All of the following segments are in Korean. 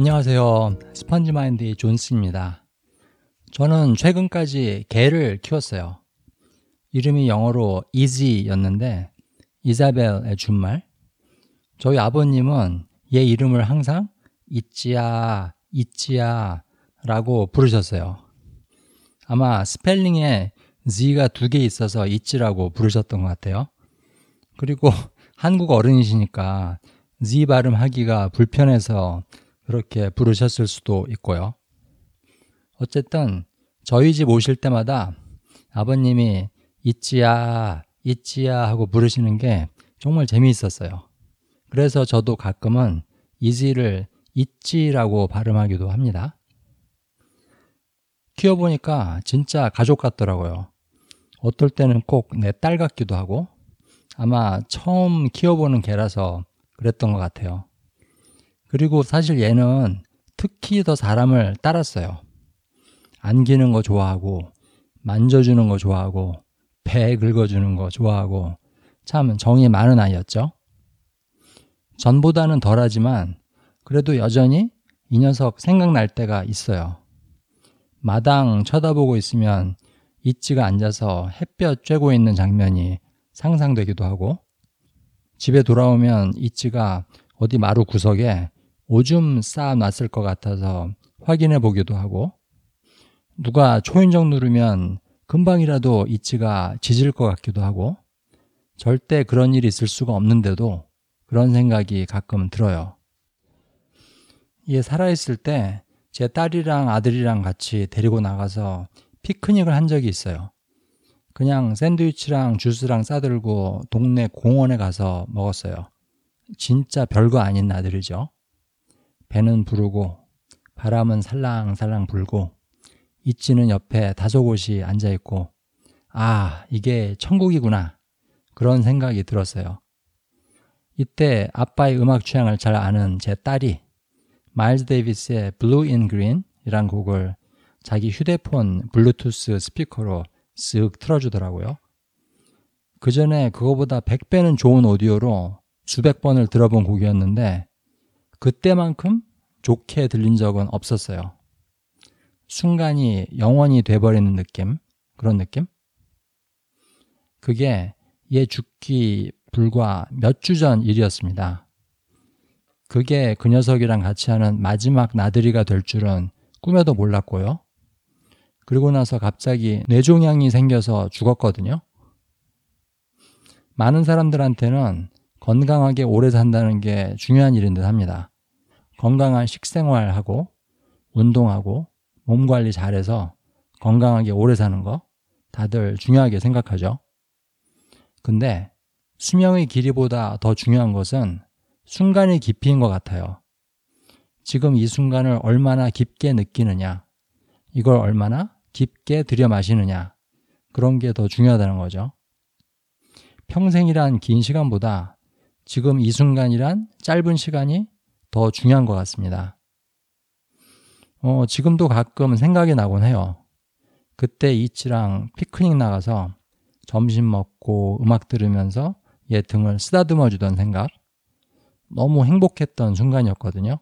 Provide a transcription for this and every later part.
안녕하세요. 스펀지 마인드의 존스입니다. 저는 최근까지 개를 키웠어요. 이름이 영어로 이지였는데 이사벨의 준말. 저희 아버님은 얘 이름을 항상 있지야, 있지야 라고 부르셨어요. 아마 스펠링에 Z가 두 개 있어서 있지라고 부르셨던 것 같아요. 그리고 한국 어른이시니까 Z 발음하기가 불편해서 그렇게 부르셨을 수도 있고요. 어쨌든 저희 집 오실 때마다 아버님이 있지야, 있지야 하고 부르시는 게 정말 재미있었어요. 그래서 저도 가끔은 이지를 있지라고 발음하기도 합니다. 키워보니까 진짜 가족 같더라고요. 어떨 때는 꼭 내 딸 같기도 하고 아마 처음 키워보는 개라서 그랬던 것 같아요. 그리고 사실 얘는 특히 더 사람을 따랐어요. 안기는 거 좋아하고, 만져주는 거 좋아하고, 배 긁어주는 거 좋아하고, 참 정이 많은 아이였죠. 전보다는 덜하지만, 그래도 여전히 이 녀석 생각날 때가 있어요. 마당 쳐다보고 있으면 이치가 앉아서 햇볕 쬐고 있는 장면이 상상되기도 하고, 집에 돌아오면 이치가 어디 마루 구석에 오줌 쌓아놨을 것 같아서 확인해 보기도 하고 누가 초인종 누르면 금방이라도 이치가 짖을 것 같기도 하고 절대 그런 일이 있을 수가 없는데도 그런 생각이 가끔 들어요. 얘 살아있을 때 제 딸이랑 아들이랑 같이 데리고 나가서 피크닉을 한 적이 있어요. 그냥 샌드위치랑 주스랑 싸들고 동네 공원에 가서 먹었어요. 진짜 별거 아닌 아들이죠. 배는 부르고 바람은 살랑살랑 불고 이치는 옆에 다소곳이 앉아 있고 아 이게 천국이구나 그런 생각이 들었어요. 이때 아빠의 음악 취향을 잘 아는 제 딸이 마일즈 데이비스의 Blue in Green 이란 곡을 자기 휴대폰 블루투스 스피커로 쓱 틀어주더라고요. 그 전에 그거보다 100배는 좋은 오디오로 수백 번을 들어본 곡이었는데 그때만큼 좋게 들린 적은 없었어요. 순간이 영원히 돼버리는 느낌? 그런 느낌? 그게 얘 죽기 불과 몇 주 전 일이었습니다. 그게 그 녀석이랑 같이 하는 마지막 나들이가 될 줄은 꿈에도 몰랐고요. 그리고 나서 갑자기 뇌종양이 생겨서 죽었거든요. 많은 사람들한테는 건강하게 오래 산다는 게 중요한 일인 듯 합니다. 건강한 식생활하고 운동하고 몸 관리 잘해서 건강하게 오래 사는 거 다들 중요하게 생각하죠. 근데 수명의 길이보다 더 중요한 것은 순간의 깊이인 것 같아요. 지금 이 순간을 얼마나 깊게 느끼느냐, 이걸 얼마나 깊게 들여 마시느냐, 그런 게 더 중요하다는 거죠. 평생이란 긴 시간보다 지금 이 순간이란 짧은 시간이 더 중요한 것 같습니다. 어, 지금도 가끔 생각이 나곤 해요. 그때 이치랑 피크닉 나가서 점심 먹고 음악 들으면서 얘 등을 쓰다듬어 주던 생각. 너무 행복했던 순간이었거든요.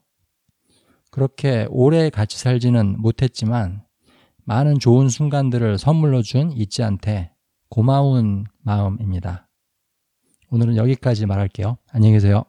그렇게 오래 같이 살지는 못했지만 많은 좋은 순간들을 선물로 준 이치한테 고마운 마음입니다. 오늘은 여기까지 말할게요. 안녕히 계세요.